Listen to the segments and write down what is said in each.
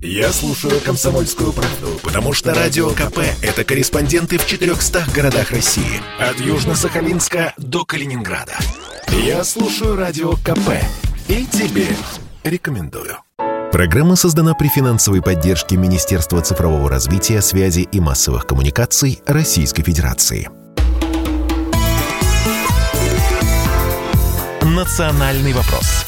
Я слушаю «Комсомольскую правду», потому что «Радио КП» — это корреспонденты в 400 городах России. От Южно-Сахалинска до Калининграда. Я слушаю «Радио КП» и тебе рекомендую. Программа создана при финансовой поддержке Министерства цифрового развития, связи и массовых коммуникаций Российской Федерации. «Национальный вопрос»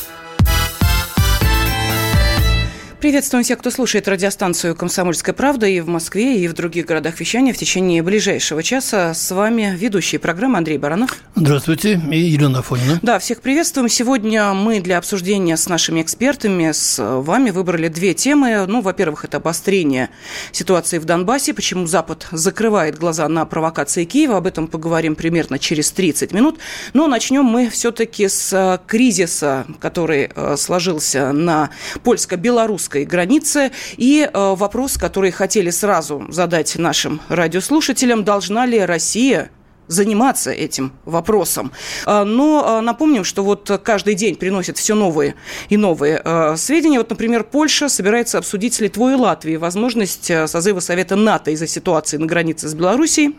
Приветствуем всех, кто слушает радиостанцию «Комсомольская правда» и в Москве, и в других городах вещания в течение ближайшего часа. С вами ведущий программы Андрей Баранов. Здравствуйте, и Елена Афонина. Да, всех приветствуем. Сегодня мы для обсуждения с нашими экспертами, с вами выбрали две темы. Ну, во-первых, это обострение ситуации в Донбассе, почему Запад закрывает глаза на провокации Киева. Об этом поговорим примерно через 30 минут. Но начнем мы все-таки с кризиса, который э, сложился на польско-белорусском белорусской границы. И э, вопрос, который хотели сразу задать нашим радиослушателям, должна ли Россия заниматься этим вопросом. А, но а, напомним, что вот каждый день приносят все новые и новые а, сведения. Вот, например, Польша собирается обсудить с Литвой и Латвией возможность созыва Совета НАТО из-за ситуации на границе с Белоруссией.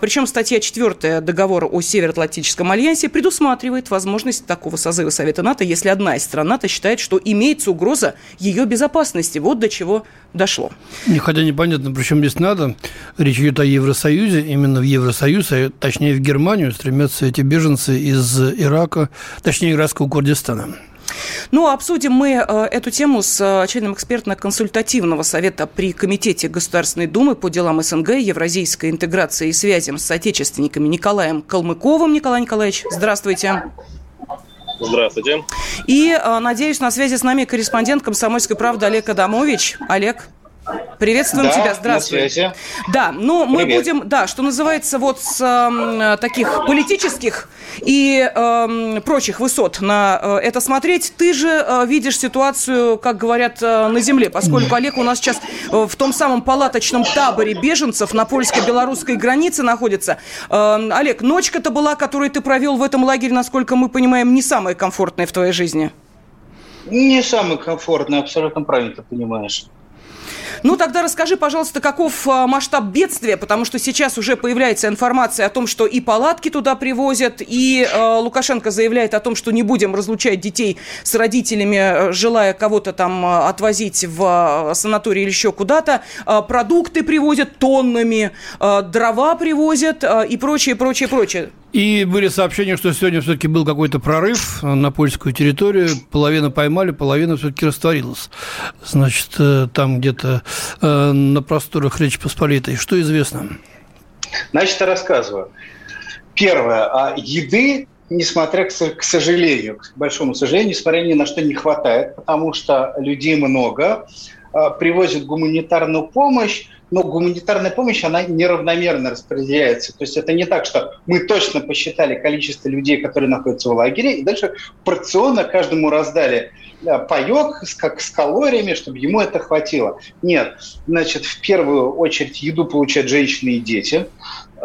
Причем статья 4 договора о Североатлантическом альянсе предусматривает возможность такого созыва Совета НАТО, если одна из стран НАТО считает, что имеется угроза ее безопасности. Вот до чего дошло. Хотя непонятно, причем здесь надо. Речь идет о Евросоюзе. Именно в Евросоюз точнее в Германию, стремятся эти беженцы из Ирака, точнее иракского Курдистана. Ну, обсудим мы э, эту тему с э, членом экспертно-консультативного совета при Комитете Государственной Думы по делам СНГ, евразийской интеграции и связям с соотечественниками Николаем Калмыковым. Николай Николаевич, здравствуйте. Здравствуйте. И, э, надеюсь, на связи с нами корреспондент «Комсомольской правды» Олег Адамович. Олег. Приветствуем да, тебя, здравствуй. Да, ну мы Привет. будем, да, что называется, вот с э, таких политических и э, прочих высот на э, это смотреть. Ты же э, видишь ситуацию, как говорят, э, на земле, поскольку Олег у нас сейчас э, в том самом палаточном таборе беженцев на польско-белорусской границе находится. Э, Олег, ночка-то была, которую ты провел в этом лагере, насколько мы понимаем, не самая комфортная в твоей жизни. Не самая комфортная, абсолютно правильно ты понимаешь. Ну, тогда расскажи, пожалуйста, каков а, масштаб бедствия, потому что сейчас уже появляется информация о том, что и палатки туда привозят, и э, Лукашенко заявляет о том, что не будем разлучать детей с родителями, желая кого-то там отвозить в санаторий или еще куда-то. Э, продукты привозят тоннами, э, дрова привозят э, и прочее, прочее, прочее. И были сообщения, что сегодня все-таки был какой-то прорыв на польскую территорию. Половина поймали, половина все-таки растворилась. Значит, э, там где-то э, на просторах Речи Посполитой. Что известно? Значит, я рассказываю. Первое. А еды несмотря, к сожалению, к большому сожалению, несмотря ни на что не хватает, потому что людей много, а, привозят гуманитарную помощь, но гуманитарная помощь, она неравномерно распределяется. То есть это не так, что мы точно посчитали количество людей, которые находятся в лагере, и дальше порционно каждому раздали э, паек с, как, с калориями, чтобы ему это хватило. Нет, значит, в первую очередь еду получают женщины и дети.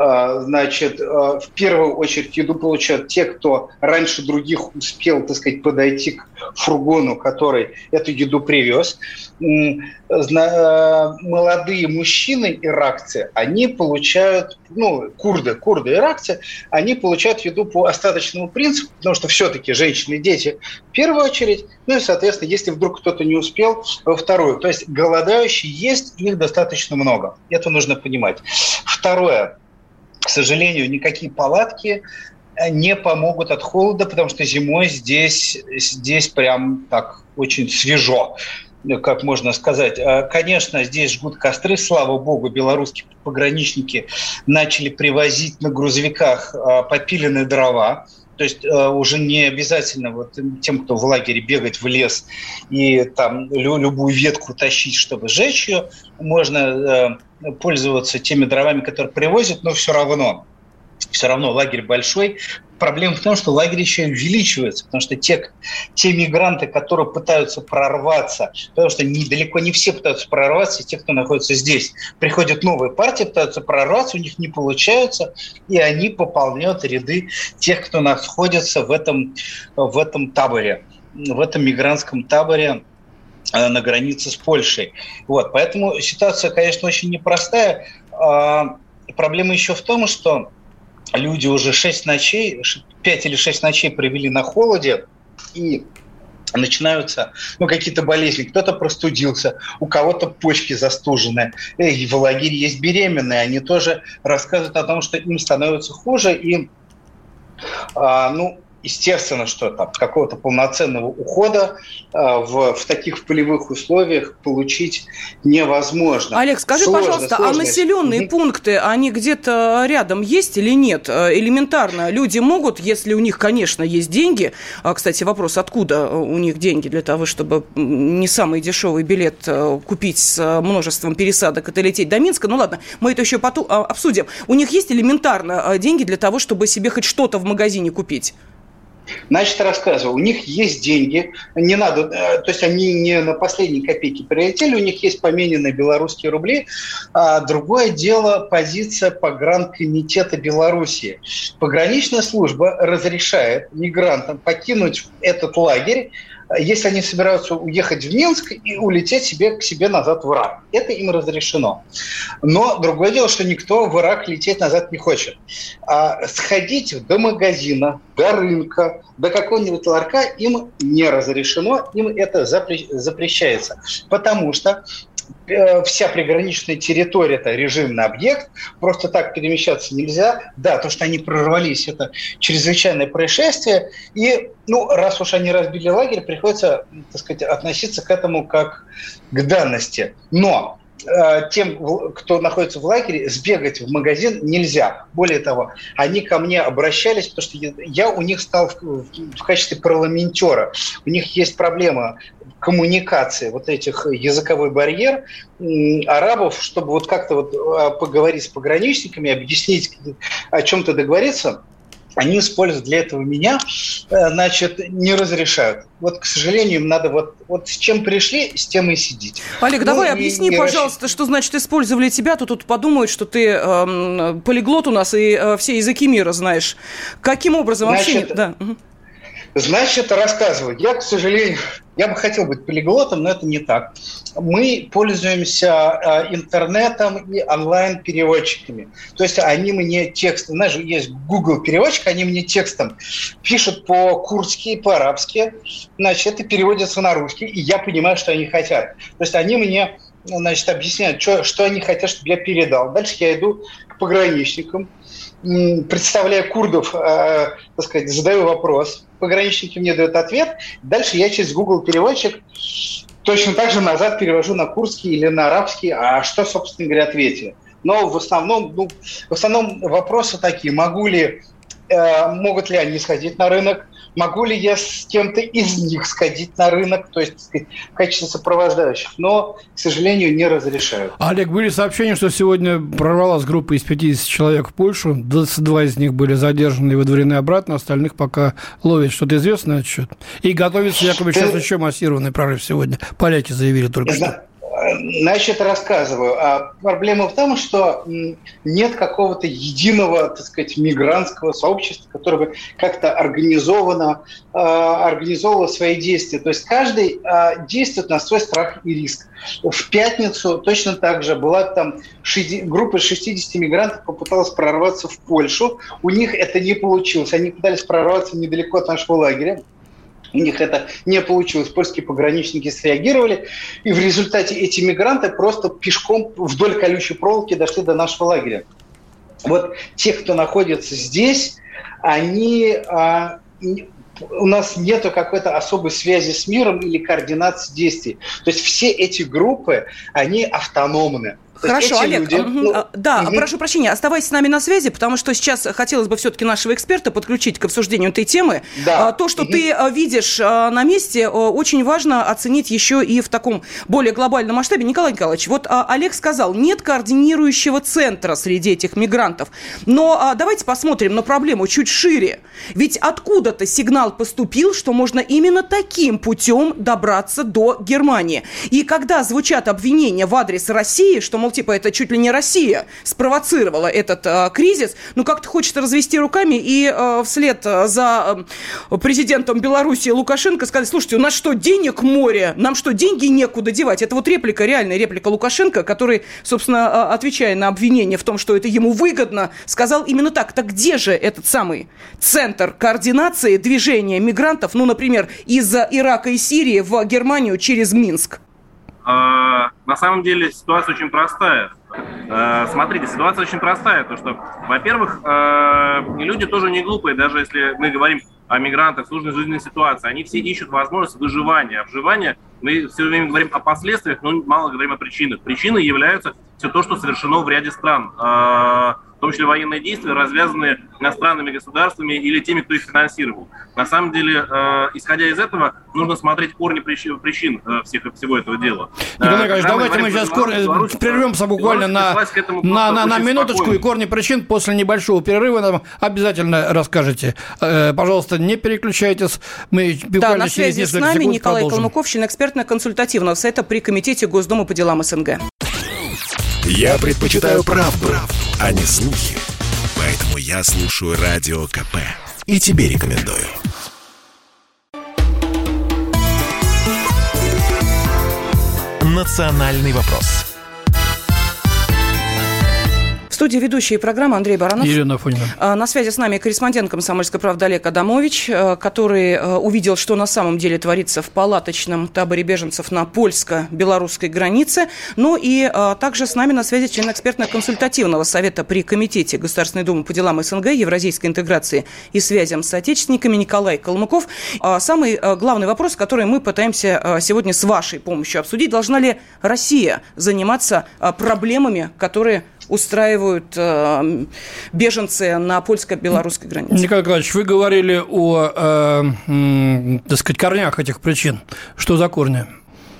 А, значит, а, в первую очередь еду получают те, кто раньше других успел, так сказать, подойти к фургону, который эту еду привез. А, молодые мужчины иракцы, они получают, ну, курды, курды иракцы, они получают еду по остаточному принципу, потому что все-таки женщины и дети в первую очередь, ну и, соответственно, если вдруг кто-то не успел, во вторую. То есть голодающие есть, их достаточно много. Это нужно понимать. Второе к сожалению, никакие палатки э, не помогут от холода, потому что зимой здесь, здесь прям так очень свежо как можно сказать. Э, конечно, здесь жгут костры, слава богу, белорусские пограничники начали привозить на грузовиках э, попиленные дрова, то есть уже не обязательно вот тем, кто в лагере бегать в лес и там любую ветку тащить, чтобы сжечь ее, можно пользоваться теми дровами, которые привозят, но все равно, все равно лагерь большой. Проблема в том, что лагерь еще увеличивается, потому что те, те мигранты, которые пытаются прорваться, потому что не, далеко не все пытаются прорваться, те, кто находится здесь, приходят новые партии, пытаются прорваться, у них не получается, и они пополняют ряды тех, кто находится в этом, в этом таборе, в этом мигрантском таборе на границе с Польшей. Вот, поэтому ситуация, конечно, очень непростая. А, проблема еще в том, что люди уже 6 ночей, 5 или 6 ночей провели на холоде, и начинаются ну, какие-то болезни. Кто-то простудился, у кого-то почки застужены. И в лагере есть беременные, они тоже рассказывают о том, что им становится хуже. И а, ну, естественно, что там какого-то полноценного ухода э, в, в таких полевых условиях получить невозможно. Олег, скажи, сложно, пожалуйста, сложно. а населенные угу. пункты, они где-то рядом есть или нет? Э, элементарно, люди могут, если у них, конечно, есть деньги, а, кстати, вопрос, откуда у них деньги для того, чтобы не самый дешевый билет э, купить с множеством пересадок, это лететь до Минска, ну ладно, мы это еще потом а, обсудим. У них есть элементарно деньги для того, чтобы себе хоть что-то в магазине купить? Значит, рассказывал, у них есть деньги, не надо, э, то есть они не на последние копейки прилетели, у них есть помененные белорусские рубли. А другое дело позиция погранкомитета Беларуси. Пограничная служба разрешает мигрантам покинуть этот лагерь если они собираются уехать в Минск и улететь себе к себе назад в Ирак. Это им разрешено. Но другое дело, что никто в Ирак лететь назад не хочет. А сходить до магазина, до рынка, до какого-нибудь ларька им не разрешено, им это запрещается. Потому что вся приграничная территория – это режимный объект, просто так перемещаться нельзя. Да, то, что они прорвались, это чрезвычайное происшествие, и, ну, раз уж они разбили лагерь, приходится, так сказать, относиться к этому как к данности. Но Э, тем, кто находится в лагере, сбегать в магазин нельзя. Более того, они ко мне обращались, потому что я у них стал в качестве парламентера. У них есть проблема коммуникации, вот этих языковой барьер арабов, чтобы вот как-то вот а, поговорить с пограничниками, объяснить, о чем-то договориться – они используют для этого меня, э, значит, не разрешают. Вот, к сожалению, им надо вот, вот с чем пришли, с тем и сидеть. Олег, ну, давай и, объясни, и пожалуйста, что значит использовали тебя, то тут подумают, что ты э, полиглот у нас и э, все языки мира знаешь. Каким образом значит, вообще... Да. Значит, рассказываю. Я, к сожалению, я бы хотел быть полиглотом, но это не так. Мы пользуемся а, интернетом и онлайн-переводчиками. То есть они мне текстом, знаешь, есть Google переводчик, они мне текстом пишут по-курски и по-арабски, значит, это переводится на русский, и я понимаю, что они хотят. То есть они мне значит, объясняют, что, что они хотят, чтобы я передал. Дальше я иду к пограничникам, представляя курдов, э, так сказать, задаю вопрос, пограничники мне дают ответ, дальше я через Google переводчик точно так же назад перевожу на курский или на арабский, а что, собственно говоря, ответили. Но в основном, ну, в основном вопросы такие, могу ли, э, могут ли они сходить на рынок, могу ли я с кем-то из них сходить на рынок, то есть сказать, в качестве сопровождающих, но, к сожалению, не разрешают. Олег, были сообщения, что сегодня прорвалась группа из 50 человек в Польшу, 22 из них были задержаны и выдворены обратно, остальных пока ловят. Что-то известно на отчет? И готовится якобы сейчас еще массированный прорыв сегодня. Поляки заявили только что. Значит, рассказываю. А проблема в том, что нет какого-то единого, так сказать, мигрантского сообщества, которое бы как-то организованно э, организовывало свои действия. То есть каждый э, действует на свой страх и риск. В пятницу точно так же была там группа 60 мигрантов попыталась прорваться в Польшу. У них это не получилось. Они пытались прорваться недалеко от нашего лагеря. У них это не получилось. Польские пограничники среагировали, и в результате эти мигранты просто пешком вдоль колючей проволоки дошли до нашего лагеря. Вот те, кто находится здесь, они а, у нас нет какой-то особой связи с миром или координации действий. То есть все эти группы, они автономны. Хорошо, Олег, люди, ну, да, угу. прошу прощения, оставайся с нами на связи, потому что сейчас хотелось бы все-таки нашего эксперта подключить к обсуждению этой темы. Да. А, то, что угу. ты а, видишь а, на месте, очень важно оценить еще и в таком более глобальном масштабе. Николай Николаевич, вот Олег сказал, нет координирующего центра среди этих мигрантов. Но давайте посмотрим на проблему чуть шире. Ведь откуда-то сигнал поступил, что можно именно таким путем добраться до Германии. И когда звучат обвинения в адрес России, что, мол, мол, типа, это чуть ли не Россия спровоцировала этот э, кризис. Ну, как-то хочется развести руками и э, вслед за э, президентом Беларуси Лукашенко сказать, слушайте, у нас что, денег море? Нам что, деньги некуда девать? Это вот реплика, реальная реплика Лукашенко, который, собственно, отвечая на обвинение в том, что это ему выгодно, сказал именно так. Так где же этот самый центр координации движения мигрантов, ну, например, из Ирака и Сирии в Германию через Минск? А, на самом деле ситуация очень простая. А, смотрите, ситуация очень простая, то что, во-первых, а, люди тоже не глупые, даже если мы говорим о мигрантах, сложной жизненной ситуации, они все ищут возможность выживания. А выживание, мы все время говорим о последствиях, но мало говорим о причинах. Причиной являются все то, что совершено в ряде стран в том числе военные действия, развязанные иностранными государствами или теми, кто их финансировал. На самом деле, э, исходя из этого, нужно смотреть корни причин, причин э, всех, всего этого дела. Николай Николаевич, давайте мы сейчас кор... прервемся буквально на, на, на, на минуточку спокойно. и корни причин. После небольшого перерыва нам обязательно расскажете. Э, пожалуйста, не переключайтесь. Мы да, на связи с нами Николай продолжим. Калмыков, член экспертно-консультативного совета при Комитете Госдумы по делам СНГ. Я предпочитаю правду, правду, а не слухи. Поэтому я слушаю Радио КП. И тебе рекомендую. «Национальный вопрос» студии ведущие программы Андрей Баранов. Елена Фонина. А, на связи с нами корреспондент «Комсомольской правды» Олег Адамович, а, который а, увидел, что на самом деле творится в палаточном таборе беженцев на польско-белорусской границе. Ну и также с нами на связи член экспертно-консультативного совета при Комитете Государственной Думы по делам СНГ, евразийской интеграции и связям с отечественниками Николай Калмыков. Самый главный вопрос, который мы пытаемся сегодня с вашей помощью обсудить, должна ли Россия заниматься проблемами, которые устраивают э, беженцы на польско-белорусской границе. Николай Николаевич, вы говорили о, э, э, так сказать, корнях этих причин. Что за корни?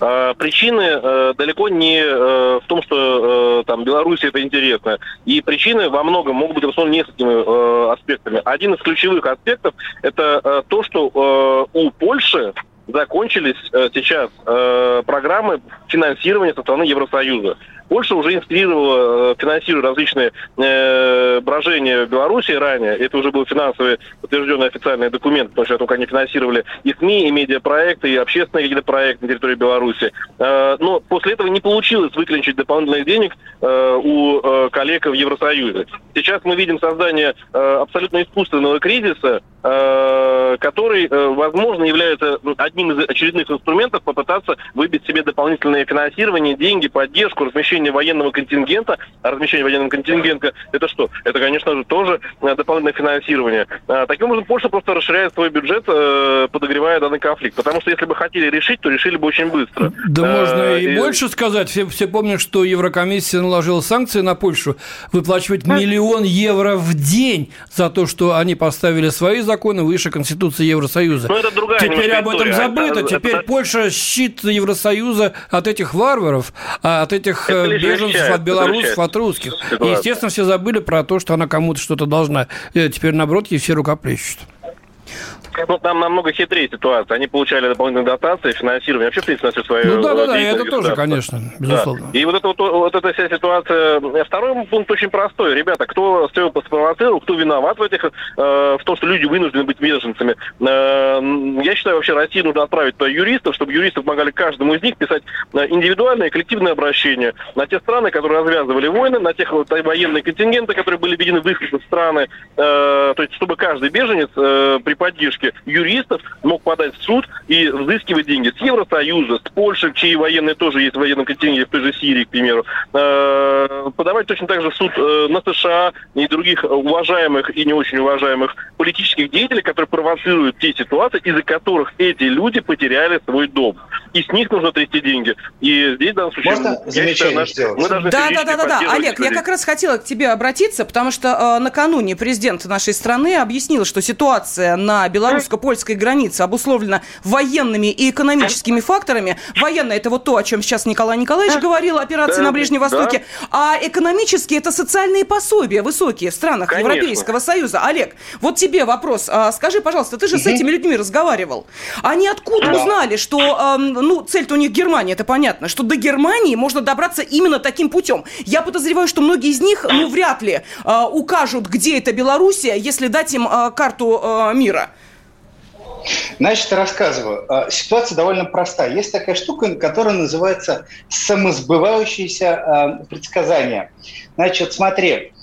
Э, причины э, далеко не э, в том, что э, там Беларуси это интересно. И причины во многом могут быть обусловлены несколькими э, аспектами. Один из ключевых аспектов это э, то, что э, у Польши закончились э, сейчас э, программы финансирования со стороны Евросоюза. Польша уже инспирировала, э, финансируя различные э, брожения в Беларуси ранее. Это уже был финансовый подтвержденный официальный документ, потому что только они финансировали и СМИ, и медиапроекты, и общественные какие-то проекты на территории Беларуси. Э, но после этого не получилось выклинчить дополнительных денег э, у э, коллег в Евросоюзе. Сейчас мы видим создание э, абсолютно искусственного кризиса, э, который, э, возможно, является одним из очередных инструментов попытаться выбить себе дополнительное финансирование, деньги, поддержку, размещение размещение военного контингента, а размещение военного контингента это что? Это, конечно же, тоже э, дополнительное финансирование. А, таким образом, Польша просто расширяет свой бюджет, э, подогревая данный конфликт. Потому что если бы хотели решить, то решили бы очень быстро. Да а, можно и, и больше сказать. Все, все помнят, что Еврокомиссия наложила санкции на Польшу выплачивать миллион евро в день за то, что они поставили свои законы выше Конституции Евросоюза. Но это другая Теперь об этом забыто. Это, Теперь это... Польша щит Евросоюза от этих варваров, от этих это беженцев от белорусов, от русских. И, естественно, все забыли про то, что она кому-то что-то должна. Э, теперь, наоборот, ей все рукоплещут. Ну, там намного хитрее ситуация. Они получали дополнительные дотации, финансирование, вообще, в принципе, на все свое Ну, да, да, да, это тоже, конечно, безусловно. Да. И вот, это, вот, вот эта вся ситуация... Второй пункт очень простой. Ребята, кто все спровоцировал, кто виноват в этих... Э, в том, что люди вынуждены быть беженцами. Э, я считаю, вообще России нужно отправить туда юристов, чтобы юристы помогали каждому из них писать э, индивидуальное и коллективное обращение на те страны, которые развязывали войны, на тех вот, военные контингенты, которые были введены в их страны. Э, то есть, чтобы каждый беженец э, при поддержке юристов мог подать в суд и взыскивать деньги с Евросоюза, с Польши, чьи военные тоже есть в военном контингенте, в той же Сирии, к примеру. Э, подавать точно так же в суд э, на США и других уважаемых и не очень уважаемых политических деятелей, которые провоцируют те ситуации, из-за которых эти люди потеряли свой дом. И с них нужно трясти деньги. И здесь, в данном случае, Можно я считаю, наш, мы должны да, да, да, да, да. Олег, я как раз хотела к тебе обратиться, потому что э, накануне президент нашей страны объяснил, что ситуация на белорусско-польской границе обусловлено военными и экономическими факторами. Военное – это вот то, о чем сейчас Николай Николаевич говорил, операции да, на Ближнем Востоке. Да. А экономически это социальные пособия высокие в странах Конечно. Европейского Союза. Олег, вот тебе вопрос. А, скажи, пожалуйста, ты же угу. с этими людьми разговаривал. Они откуда да. узнали, что, ну, цель-то у них Германия, это понятно, что до Германии можно добраться именно таким путем? Я подозреваю, что многие из них, ну, вряд ли а, укажут, где это Белоруссия, если дать им а, карту мира. Значит, рассказываю. Ситуация довольно простая. Есть такая штука, которая называется самосбывающиеся предсказания. Значит, смотри,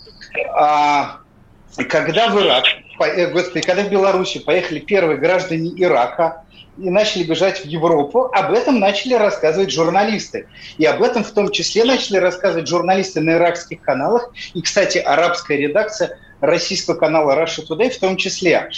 когда в Ирак, э, господи, когда в Беларуси поехали первые граждане Ирака, и начали бежать в Европу, об этом начали рассказывать журналисты. И об этом в том числе начали рассказывать журналисты на иракских каналах. И, кстати, арабская редакция российского канала Russia Today в том числе.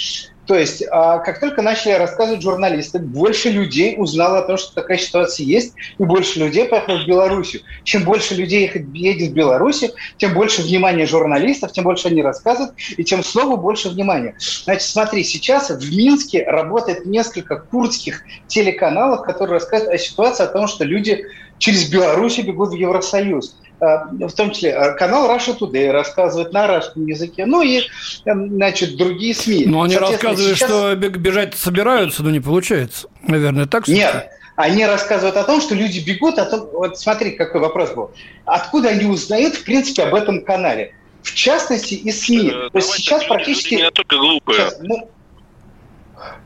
То есть, а, как только начали рассказывать журналисты, больше людей узнало о том, что такая ситуация есть, и больше людей поехало в Белоруссию. Чем больше людей едет в Беларусь, тем больше внимания журналистов, тем больше они рассказывают, и тем снова больше внимания. Значит, смотри, сейчас в Минске работает несколько курдских телеканалов, которые рассказывают о ситуации, о том, что люди через Беларусь бегут в Евросоюз. Э, в том числе э, канал Russia Today рассказывает на арабском языке, ну и, э, значит, другие СМИ. Но они рассказывают, сейчас... что бежать собираются, но не получается. Наверное, так? Нет, они рассказывают о том, что люди бегут, о том, вот смотри, какой вопрос был. Откуда они узнают, в принципе, об этом канале? В частности, и СМИ. То есть сейчас практически... Не только глупые. Сейчас, ну,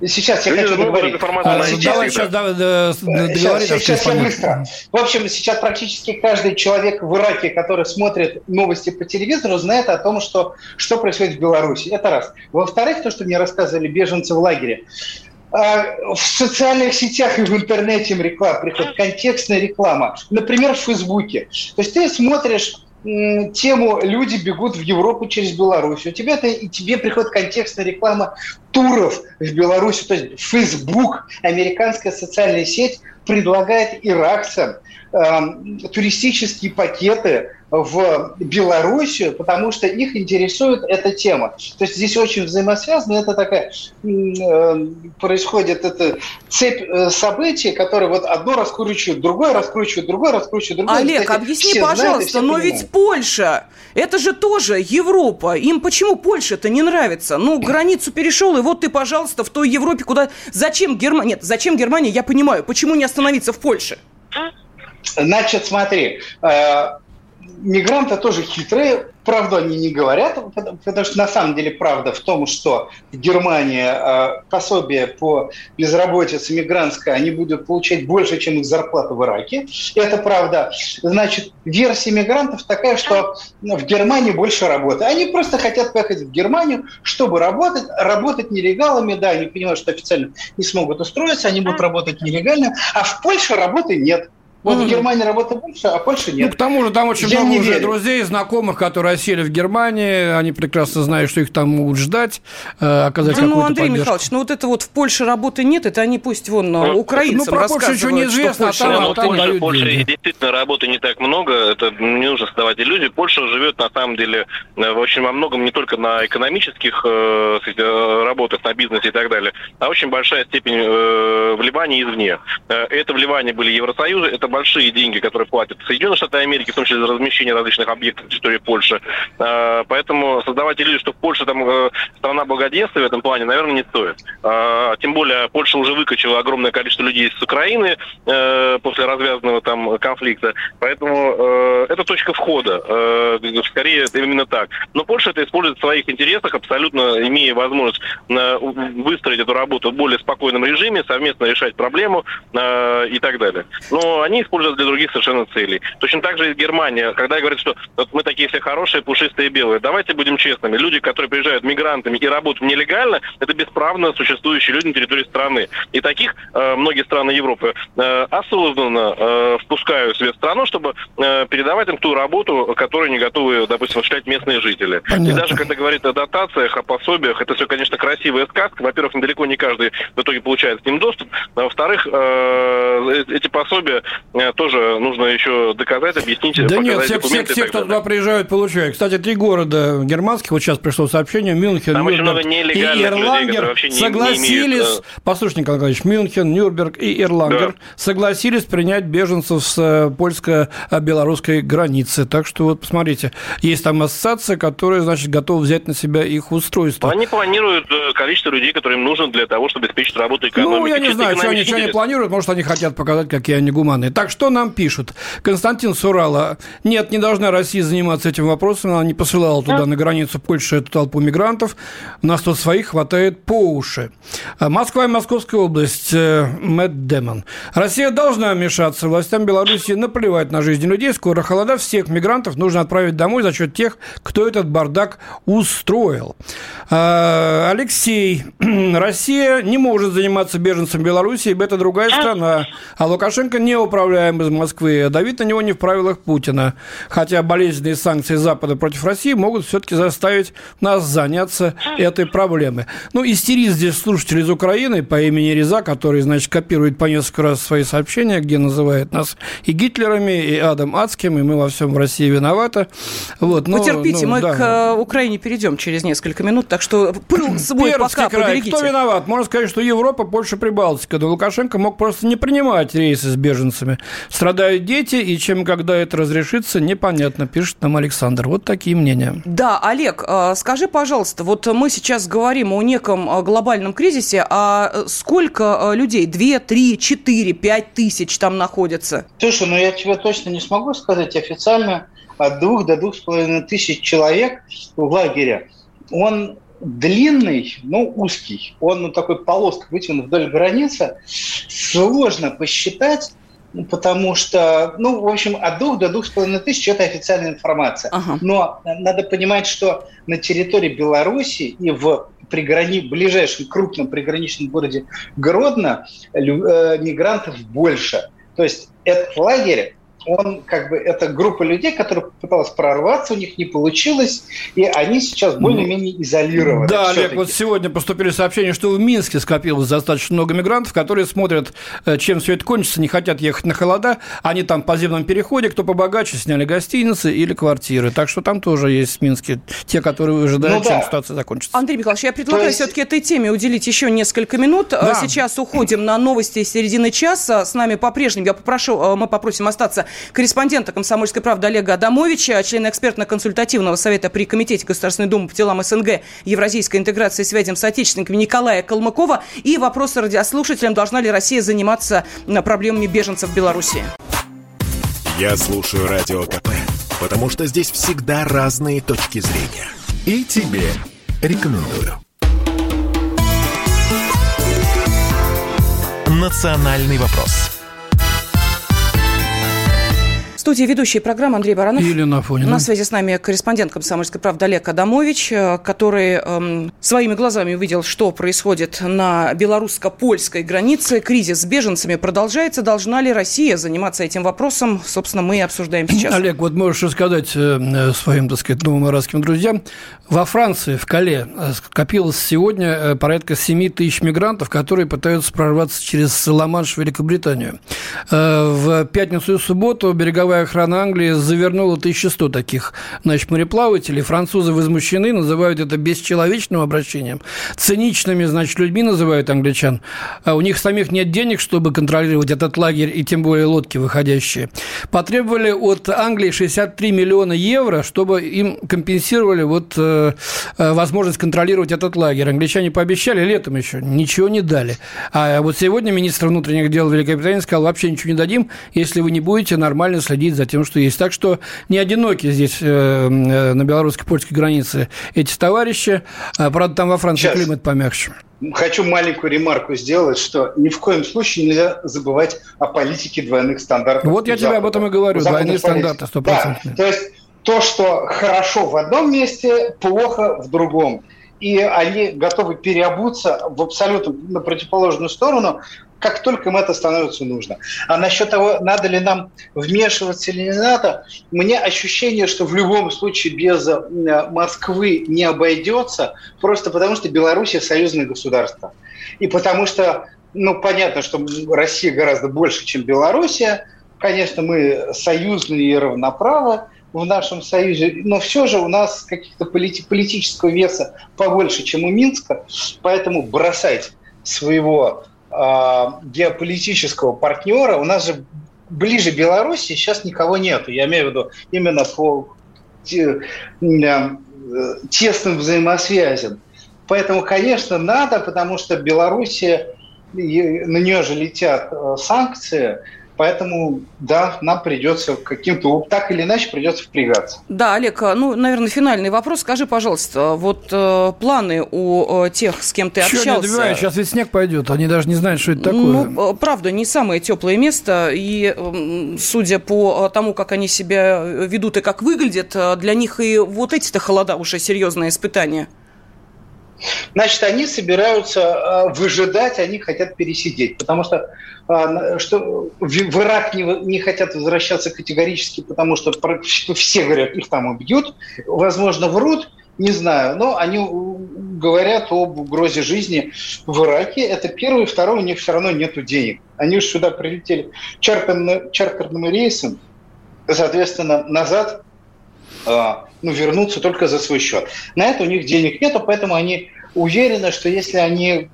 Сейчас я хочу договорить. А, сейчас, сейчас да, да, сейчас, сейчас, сейчас я быстро. В общем, сейчас практически каждый человек в Ираке, который смотрит новости по телевизору, знает о том, что, что происходит в Беларуси. Это раз. Во-вторых, то, что мне рассказывали беженцы в лагере. А, в социальных сетях и в интернете им реклама приходит, контекстная реклама. Например, в Фейсбуке. То есть ты смотришь тему «Люди бегут в Европу через Беларусь». У тебя это, и тебе приходит контекстная реклама туров в Беларуси. То есть Facebook, американская социальная сеть, предлагает иракцам Эм, туристические пакеты в Белоруссию, потому что их интересует эта тема. То есть здесь очень взаимосвязано, это такая э, происходит эта цепь э, событий, которые вот одно раскручивают, другое раскручивают, другое раскручивают, другое. Олег, Кстати, объясни, пожалуйста, знают, но ведь Польша, это же тоже Европа. Им почему Польша-то не нравится? Ну, границу перешел, и вот ты, пожалуйста, в той Европе, куда... Зачем Германия? Нет, зачем Германия, я понимаю. Почему не остановиться в Польше? Значит, смотри, э, мигранты тоже хитрые, правду они не говорят, потому что на самом деле правда в том, что в Германии э, пособие по безработице мигрантское они будут получать больше, чем их зарплата в Ираке. Это правда. Значит, версия мигрантов такая, что в Германии больше работы. Они просто хотят поехать в Германию, чтобы работать, работать нелегалами, да, они понимают, что официально не смогут устроиться, они будут работать нелегально, а в Польше работы нет. Вот mm. в Германии работы больше, а Польши нет. Ну, к тому же там очень Я много уже верю. друзей, знакомых, которые осели в Германии, они прекрасно знают, что их там могут ждать, э, оказать ну, какую-то Андрей поддержку. Михайлович, ну вот это вот в Польше работы нет, это они пусть вон ну, украинцам Ну, про Польшу ничего не известно, а там, ну, там Польша, Польша действительно работы не так много, это не нужно создавать иллюзии. Польша живет, на самом деле, э, в очень во многом не только на экономических э, э, работах, на бизнесе и так далее, а очень большая степень э, вливания извне. Э, это вливание были Евросоюза, это большие деньги, которые платят Соединенные Штаты Америки, в том числе за размещение различных объектов на территории Польши. А, поэтому создавать иллюзию, что Польша там э, страна благоденствия в этом плане, наверное, не стоит. А, тем более Польша уже выкачала огромное количество людей с Украины э, после развязанного там конфликта. Поэтому э, это точка входа. Скорее, именно так. Но Польша это использует в своих интересах, абсолютно имея возможность выстроить эту работу в более спокойном режиме, совместно решать проблему и так далее. Но они используют для других совершенно целей. Точно так же и Германия, когда говорят, что вот мы такие все хорошие, пушистые, белые. Давайте будем честными. Люди, которые приезжают мигрантами и работают нелегально, это бесправно существующие люди на территории страны. И таких э, многие страны Европы э, осознанно э, впускают в страну, чтобы э, передавать им ту работу, которую не готовы, допустим, осуществлять местные жители. Понятно. И даже когда говорит о дотациях, о пособиях, это все, конечно, красивая сказка. Во-первых, далеко не каждый в итоге получает к ним доступ. А во-вторых, э, э эти пособия тоже нужно еще доказать, объяснить, Да нет, все, все, все кто туда приезжают, получают. Кстати, три города германских, вот сейчас пришло сообщение, Мюнхен, Там Нюрнберг и Ирлангер людей, согласились, не имеют... Э, послушайте, Николай Николаевич, Мюнхен, Нюрнберг и Ирлангер да. согласились принять беженцев с э, польско-белорусской границы. Так что вот посмотрите, есть там ассоциация, которая, значит, готова взять на себя их устройство. Они планируют количество людей, которые им нужно для того, чтобы обеспечить работу экономики. Ну, я не знаю, что они, что они планируют, может, они хотят показать, какие они гуманные. Так, что нам пишут? Константин Сурала. Нет, не должна Россия заниматься этим вопросом. Она не посылала туда, на границу Польши, эту толпу мигрантов. У нас тут своих хватает по уши. А Москва и Московская область. Э, Мэтт Демон. Россия должна вмешаться. Властям Беларуси наплевать на жизнь людей. Скоро холода. Всех мигрантов нужно отправить домой за счет тех, кто этот бардак устроил. А, Алексей. Россия не может заниматься беженцем Беларуси, ибо это другая страна. А Лукашенко не управляем из Москвы. Давид на него не в правилах Путина. Хотя болезненные санкции Запада против России могут все-таки заставить нас заняться этой проблемой. Ну, истерит здесь слушатель из Украины по имени Реза, который, значит, копирует по несколько раз свои сообщения, где называет нас и Гитлерами, и Адом Адским, и мы во всем в России виноваты. Вот, но, Потерпите, ну, мы да. к э, Украине перейдем через несколько минут, так что пыл свой пока край. поберегите. Кто виноват? Можно сказать, что Европа больше Прибалтика. Да Лукашенко мог просто не принимать рейсы с беженцами. Страдают дети, и чем когда это разрешится, непонятно, пишет нам Александр. Вот такие мнения. Да, Олег, э, скажи, пожалуйста, вот мы сейчас говорим о неком э, глобальном кризисе, а сколько людей? Две, три, четыре, пять тысяч там находятся? Слушай, ну я тебе точно не смогу сказать официально. От двух до двух с половиной тысяч человек в лагере. Он длинный, но узкий. Он ну, такой полоской вытянут вдоль границы. Сложно посчитать, потому что, ну, в общем, от двух до двух с половиной тысяч – это официальная информация. Ага. Но надо понимать, что на территории Беларуси и в приграни... ближайшем крупном приграничном городе Гродно э, мигрантов больше. То есть этот лагерь он как бы это группа людей, которая пыталась прорваться, у них не получилось, и они сейчас более-менее изолированы. Да, Олег, вот сегодня поступили сообщения, что в Минске скопилось достаточно много мигрантов, которые смотрят, э, чем все это кончится, не хотят ехать на холода, они там по земном переходе, кто побогаче, сняли гостиницы или квартиры. Так что там тоже есть в Минске те, которые ожидают, ну, чем да. ситуация закончится. Андрей Михайлович, я предлагаю есть... все-таки этой теме уделить еще несколько минут. Да. Сейчас уходим на новости середины часа. С нами по-прежнему, я попрошу, э, мы попросим остаться корреспондента «Комсомольской правды» Олега Адамовича, члена экспертно-консультативного совета при Комитете Государственной Думы по делам СНГ, Евразийской интеграции и связям с отечественниками Николая Калмыкова и вопросы радиослушателям, должна ли Россия заниматься проблемами беженцев в Беларуси. Я слушаю Радио КП, потому что здесь всегда разные точки зрения. И тебе рекомендую. «Национальный вопрос» студии ведущий программы Андрей Баранов. Елена Афонина. На связи с нами корреспондент «Комсомольской правды» Олег Адамович, э, который эм, своими глазами увидел, что происходит на белорусско-польской границе. Кризис с беженцами продолжается. Должна ли Россия заниматься этим вопросом? Собственно, мы и обсуждаем сейчас. Олег, вот можешь рассказать э, э, своим, так сказать, новым арабским друзьям. Во Франции, в Кале, скопилось сегодня порядка 7 тысяч мигрантов, которые пытаются прорваться через Ла-Манш в Великобританию. В пятницу и субботу береговая береговая охрана Англии завернула 1100 таких значит, мореплавателей. Французы возмущены, называют это бесчеловечным обращением. Циничными, значит, людьми называют англичан. А у них самих нет денег, чтобы контролировать этот лагерь и тем более лодки выходящие. Потребовали от Англии 63 миллиона евро, чтобы им компенсировали вот, э, э, возможность контролировать этот лагерь. Англичане пообещали летом еще, ничего не дали. А вот сегодня министр внутренних дел Великобритании сказал, вообще ничего не дадим, если вы не будете нормально следить следить за тем, что есть. Так что не одиноки здесь э, э, на белорусско-польской границе эти товарищи. А, правда, там во Франции Сейчас. климат помягче. Хочу маленькую ремарку сделать, что ни в коем случае нельзя забывать о политике двойных стандартов. Вот я тебе об этом и говорю, двойные стандарты, стопроцентные. Да, то есть то, что хорошо в одном месте, плохо в другом. И они готовы переобуться в абсолютно на противоположную сторону, как только им это становится нужно. А насчет того, надо ли нам вмешиваться или не надо, мне ощущение, что в любом случае без э, Москвы не обойдется, просто потому что Беларусь союзное государство. И потому что, ну, понятно, что Россия гораздо больше, чем Белоруссия, конечно, мы союзные и равноправы в нашем союзе, но все же у нас каких-то полит- политического веса побольше, чем у Минска, поэтому бросать своего геополитического партнера, у нас же ближе Беларуси сейчас никого нет. Я имею в виду именно по тесным взаимосвязям. Поэтому, конечно, надо, потому что Белоруссия, на нее же летят э, санкции, Поэтому, да, нам придется каким-то, так или иначе, придется впрягаться. Да, Олег, а, ну, наверное, финальный вопрос. Скажи, пожалуйста, вот э, планы у э, тех, с кем ты Чего общался... не добиваю? Сейчас ведь снег пойдет, они даже не знают, что это такое. Ну, э, правда, не самое теплое место, и э, судя по э, тому, как они себя ведут и как выглядят, э, для них и вот эти-то холода уже серьезное испытание. Значит, они собираются э, выжидать, они хотят пересидеть, потому что, э, что в Ирак не, не хотят возвращаться категорически, потому что все говорят, их там убьют, возможно, врут, не знаю, но они говорят об угрозе жизни в Ираке. Это первый, второй, у них все равно нет денег. Они уж сюда прилетели чартерным, чартерным рейсом, соответственно, назад а, ну, вернуться только за свой счет. На это у них денег нету, поэтому они уверены, что если они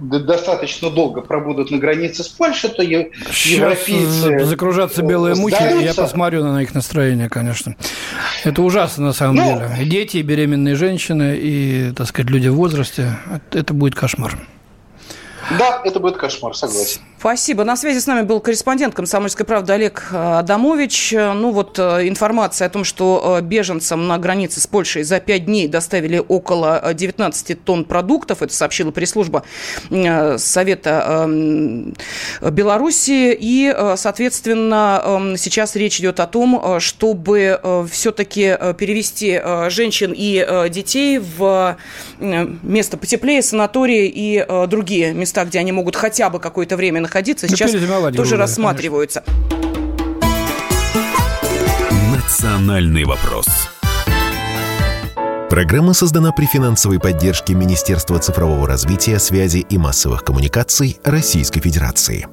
достаточно долго пробудут на границе с Польшей, то европейцы... закружатся белые мухи, сдаются. я посмотрю на их настроение, конечно. Это ужасно на самом ну, деле. Дети, беременные женщины и, так сказать, люди в возрасте, это будет кошмар. Да, это будет кошмар, согласен. Спасибо. На связи с нами был корреспондент «Комсомольской правды» Олег э, Адамович. Ну вот э, информация о том, что э, беженцам на границе с Польшей за пять дней доставили около 19 тонн продуктов. Это сообщила пресс-служба Совета эм, Беларуси. И, соответственно, эм, сейчас речь идет о том, чтобы все-таки перевести женщин и детей в место потеплее, санатории и другие места, где они могут хотя бы какое-то время находиться, ну, сейчас тоже рассматриваются. Национальный вопрос. Программа создана при финансовой поддержке Министерства цифрового развития, связи и массовых коммуникаций Российской Федерации.